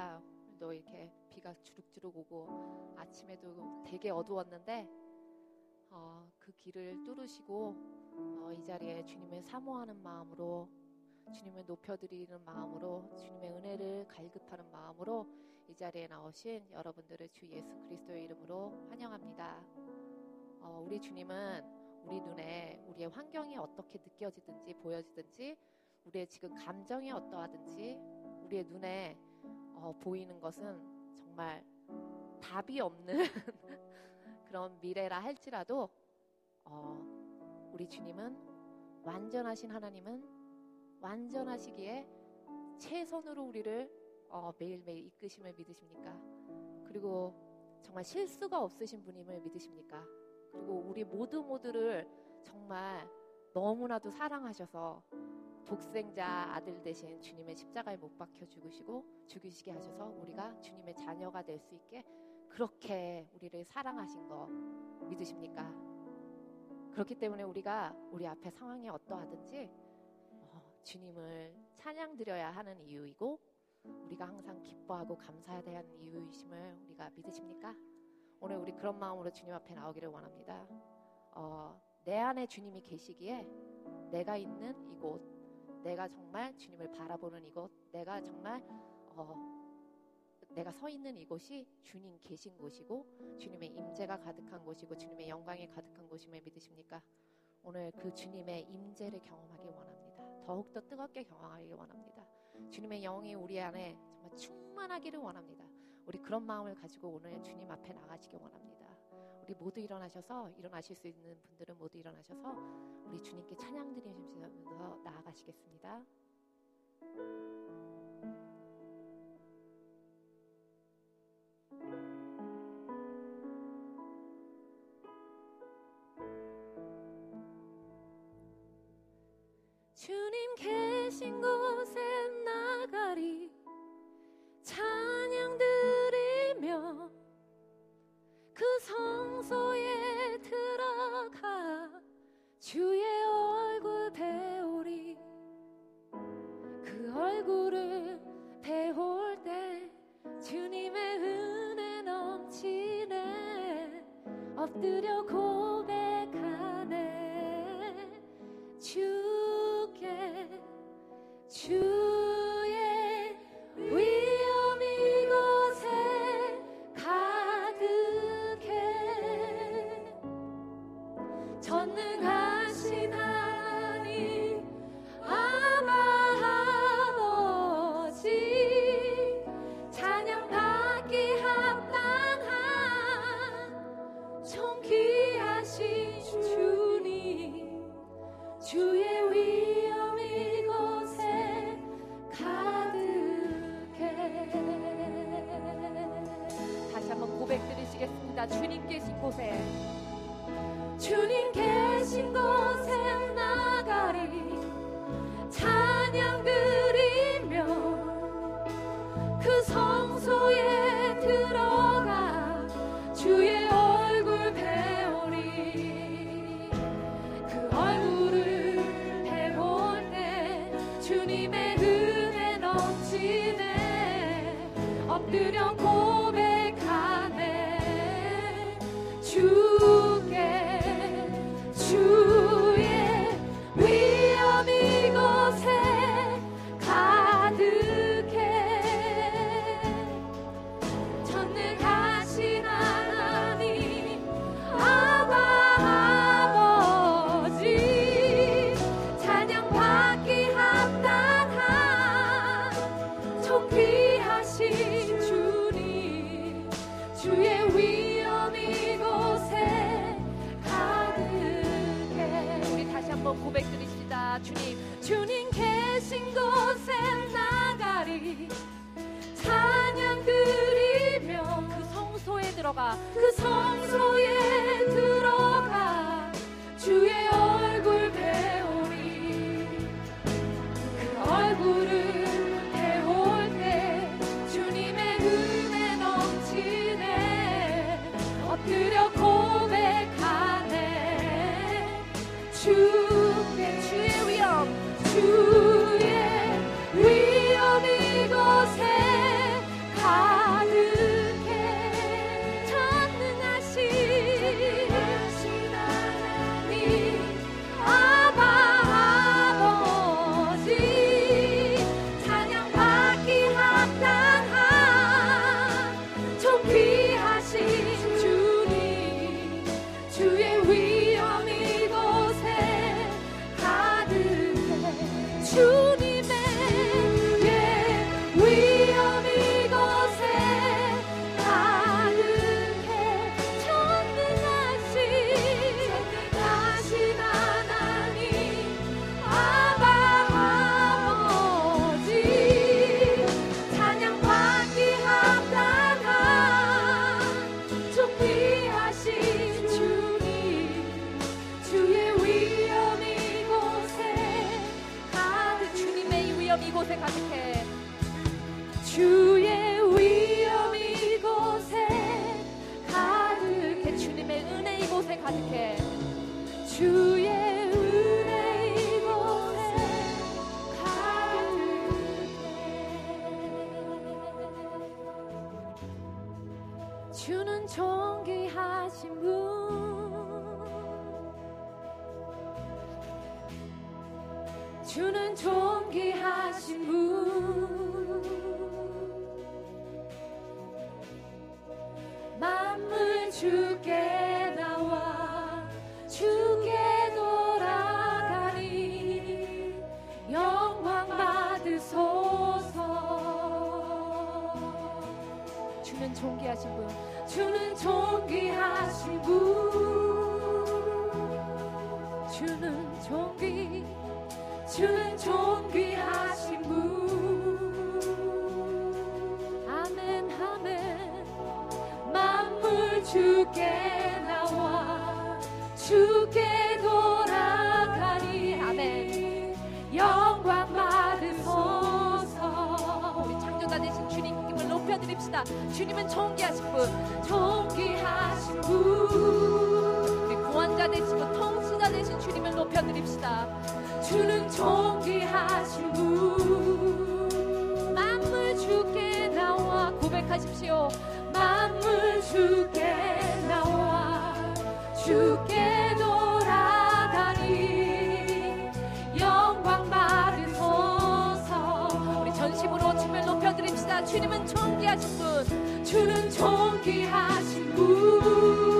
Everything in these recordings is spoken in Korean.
원합니다. 또 이렇게 비가 주룩주룩 오고 아침에도 되게 어두웠는데 어, 그 길을 뚫으시고 어, 이 자리에 주님을 사모하는 마음으로 주님을 높여드리는 마음으로 주님의 은혜를 갈급하는 마음으로 이 자리에 나오신 여러분들을 주 예수 그리스도의 이름으로 환영합니다. 어, 우리 주님은 우리 눈에 우리의 환경이 어떻게 느껴지든지 보여지든지 우리의 지금 감정이 어떠하든지 우리의 눈에 어, 보이는 것은 정말 답이 없는 그런 미래라 할지라도 어, 우리 주님은 완전하신 하나님은 완전하시기에 최선으로 우리를 어, 매일매일 이끄심을 믿으십니까? 그리고 정말 실수가 없으신 분임을 믿으십니까? 그리고 우리 모두 모두를 정말 너무나도 사랑하셔서 독생자 아들 대신 주님의 십자가에 못 박혀 죽으시고 죽이시게 하셔서 우리가 주님의 자녀가 될 수 있게 그렇게 우리를 사랑하신 거 믿으십니까? 그렇기 때문에 우리가 우리 앞에 상황이 어떠하든지 어, 주님을 찬양 드려야 하는 이유이고 우리가 항상 기뻐하고 감사해야 하는 이유이심을 우리가 믿으십니까? 오늘 우리 그런 마음으로 주님 앞에 나오기를 원합니다. 어, 내 안에 주님이 계시기에 내가 있는 이곳, 내가 정말 주님을 바라보는 이곳, 내가 정말 어, 내가 서 있는 이곳이 주님 계신 곳이고 주님의 임재가 가득한 곳이고 주님의 영광이 가득한 곳임을 믿으십니까? 오늘 그 주님의 임재를 경험하기 원합니다. 더욱더 뜨겁게 경험하기 원합니다. 주님의 영이 우리 안에 정말 충만하기를 원합니다. 우리 그런 마음을 가지고 오늘 주님 앞에 나가시기 원합니다. 우리 모두 일어나셔서 일어나실 수 있는 분들은 모두 일어나셔서 우리 주님께 찬양 나아가시겠습니다. 엎드려 고백하네. 주께 주의 위엄 이곳에 가득해. 전능하신 주님 계신 곳에. 주님 계 고 advocate. 주는 존귀하신 분 주는 존귀하신 분 주는 존귀 주는 존귀하신 분. 아멘 아멘. 만물 주께 나와 주께 드립시다. 주님은 존귀하신 분, 존귀하신 분. 우리 구원자 되시고 통치자 되신 주님을 높여드립시다. 주는 존귀하신 분. 만물 주께 나와 고백하십시오. 만물 주께 나와 주께. 주님은 존귀하신 분. 주는 존귀하신 분.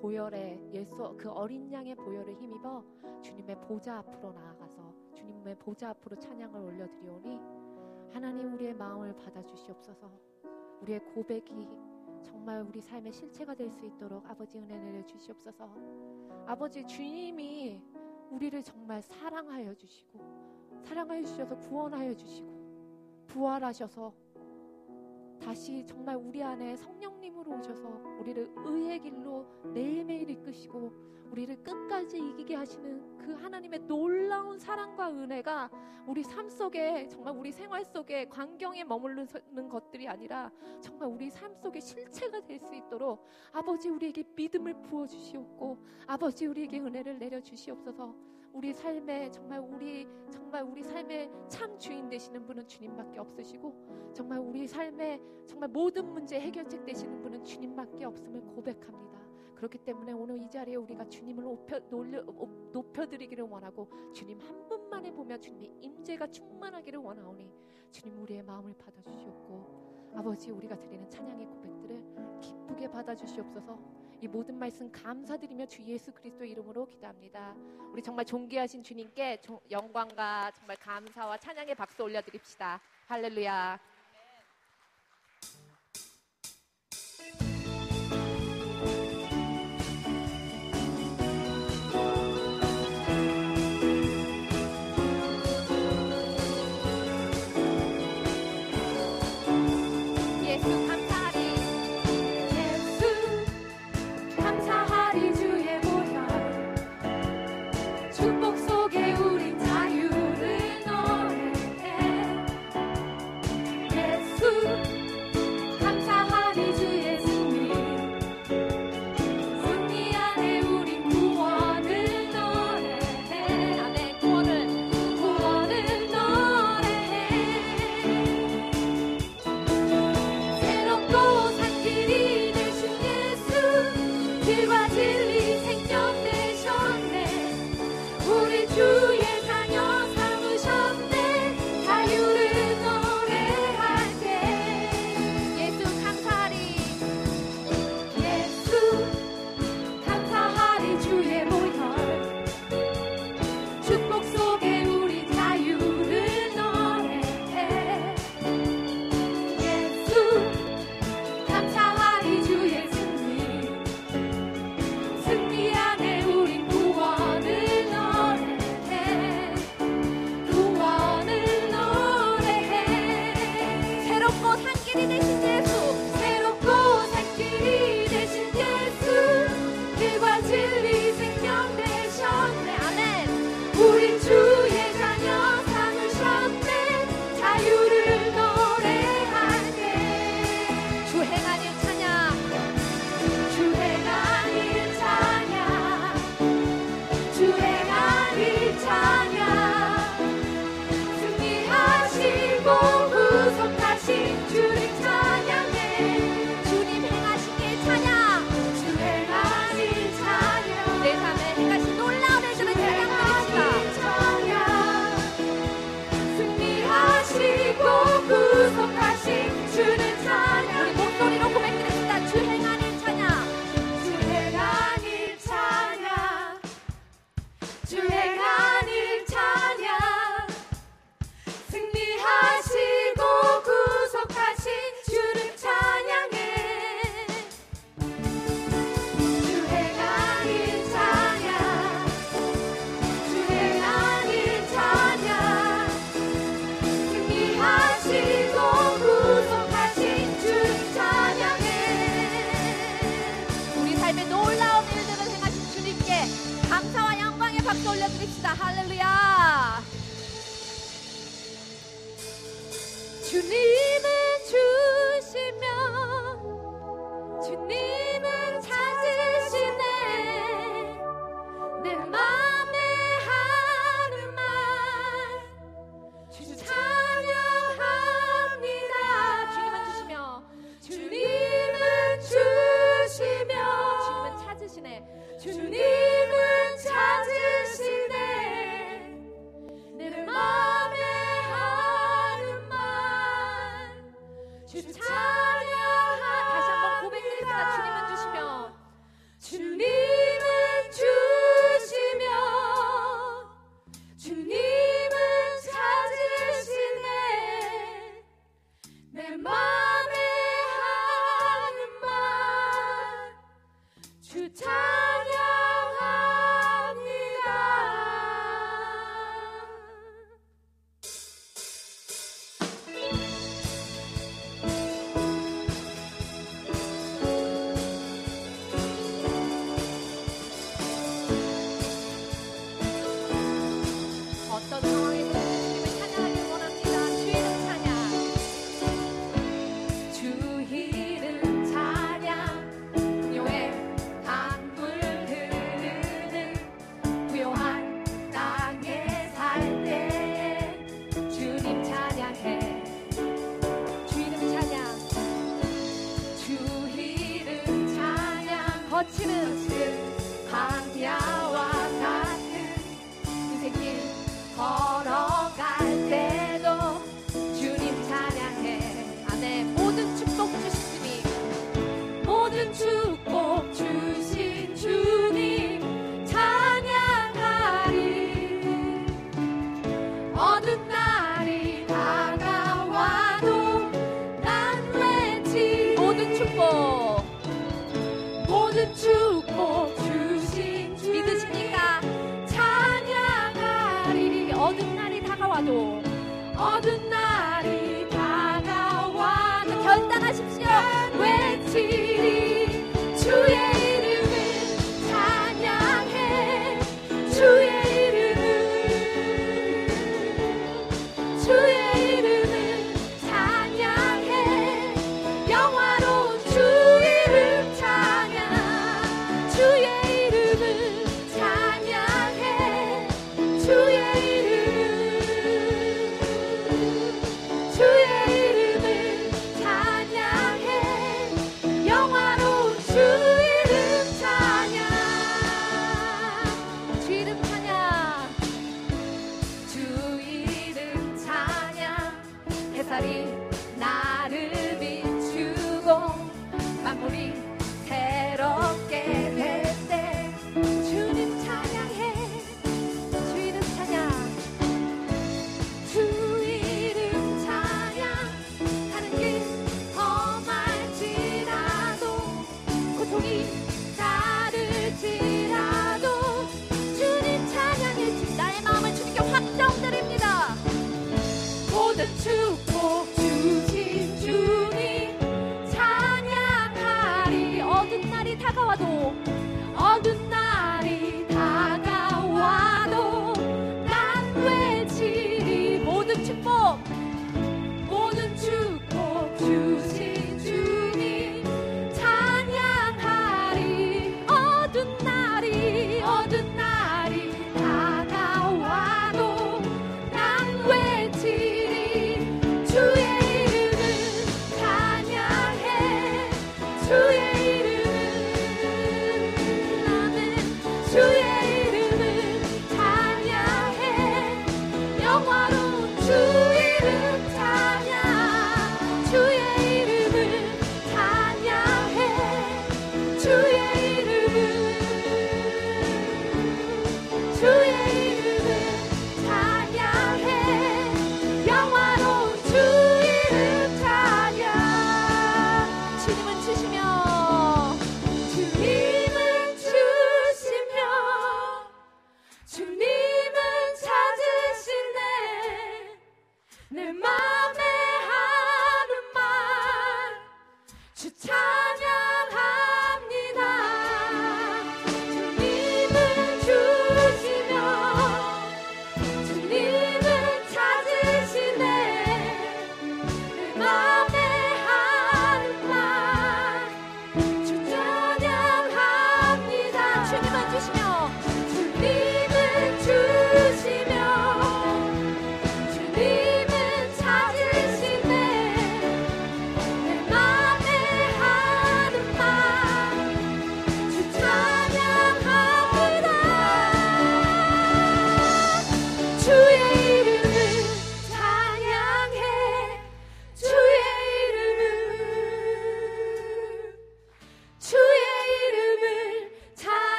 보혈에 예수 그 어린 양의 보혈을 힘입어 주님의 보좌 앞으로 나아가서 주님의 보좌 앞으로 찬양을 올려드리오니 하나님 우리의 마음을 받아주시옵소서. 우리의 고백이 정말 우리 삶의 실체가 될 수 있도록 아버지 은혜 내려 주시옵소서. 아버지 주님이 우리를 정말 사랑하여 주시고 사랑하여 주셔서 구원하여 주시고 부활하셔서 다시 정말 우리 안에 성령님으로 오셔서 우리를 의의 길로 이끄시고 우리를 끝까지 이기게 하시는 그 하나님의 놀라운 사랑과 은혜가 우리 삶 속에 정말 우리 생활 속에 광경에 머무르는 것들이 아니라 정말 우리 삶 속에 실체가 될 수 있도록 아버지 우리에게 믿음을 부어 주시옵고 아버지 우리에게 은혜를 내려 주시옵소서. 우리 삶에 정말 우리 정말 우리 삶의 참 주인 되시는 분은 주님밖에 없으시고 정말 우리 삶에 정말 모든 문제 해결책 되시는 분은 주님밖에 없음을 고백합니다. 그렇기 때문에 오늘 이 자리에 우리가 주님을 높여, 놀려, 높여드리기를 원하고 주님 한 분만에 보며 주님의 임재가 충만하기를 원하오니 주님 우리의 마음을 받아주시옵고 아버지 우리가 드리는 찬양의 고백들을 기쁘게 받아주시옵소서 이 모든 말씀 감사드리며 주 예수 그리스도 이름으로 기도합니다. 우리 정말 존귀하신 주님께 영광과 정말 감사와 찬양의 박수 올려드립시다. 할렐루야. you need.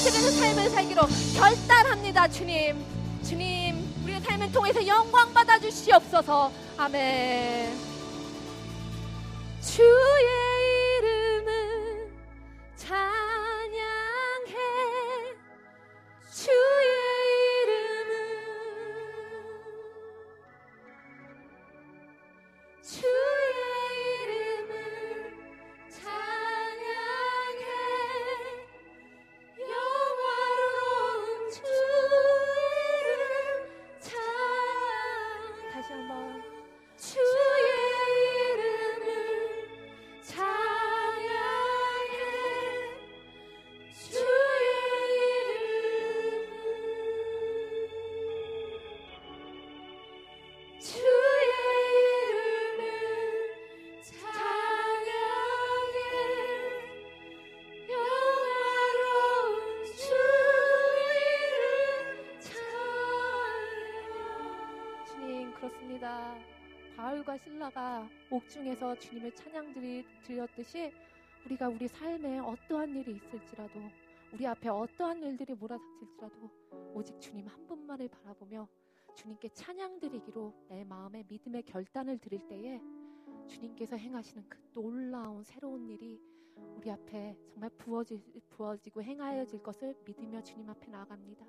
채워지는 삶을 살기로 결단합니다, 주님. 주님, 우리의 삶을 통해서 영광 받아주시옵소서. 아멘. 신라가 옥중에서 주님을 찬양 드리- 드렸듯이 우리가 우리 삶에 어떠한 일이 있을지라도 우리 앞에 어떠한 일들이 몰아닥칠지라도 오직 주님 한 분만을 바라보며 주님께 찬양 드리기로 내 마음에 믿음의 결단을 드릴 때에 주님께서 행하시는 그 놀라운 새로운 일이 우리 앞에 정말 부어지, 부어지고 행하여질 것을 믿으며 주님 앞에 나아갑니다.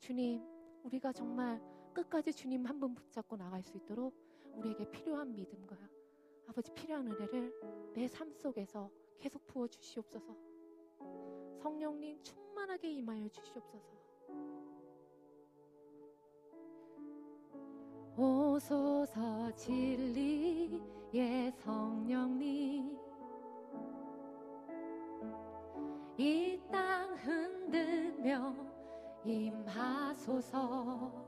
주님, 우리가 정말 끝까지 주님 한 분 붙잡고 나갈 수 있도록 우리에게 필요한 믿음과 아버지 필요한 은혜를 내 삶 속에서 계속 부어 주시옵소서. 성령님 충만하게 임하여 주시옵소서. 오소서 진리의 성령님 이 땅 흔들며 임하소서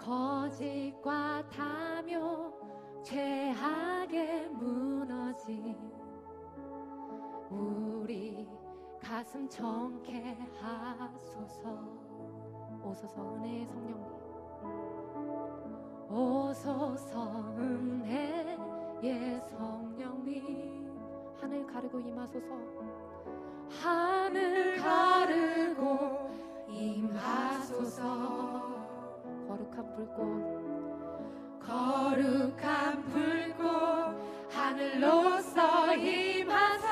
거짓과 탐욕 죄악에 무너진 우리 가슴 정케 하소서. 오소서 은혜의 성령님. 오소서 은혜의 성령님. 하늘 가르고 임하소서. 하늘 가르고 임하소서 거룩한 불꽃 거룩한 불꽃 하늘로서 임하사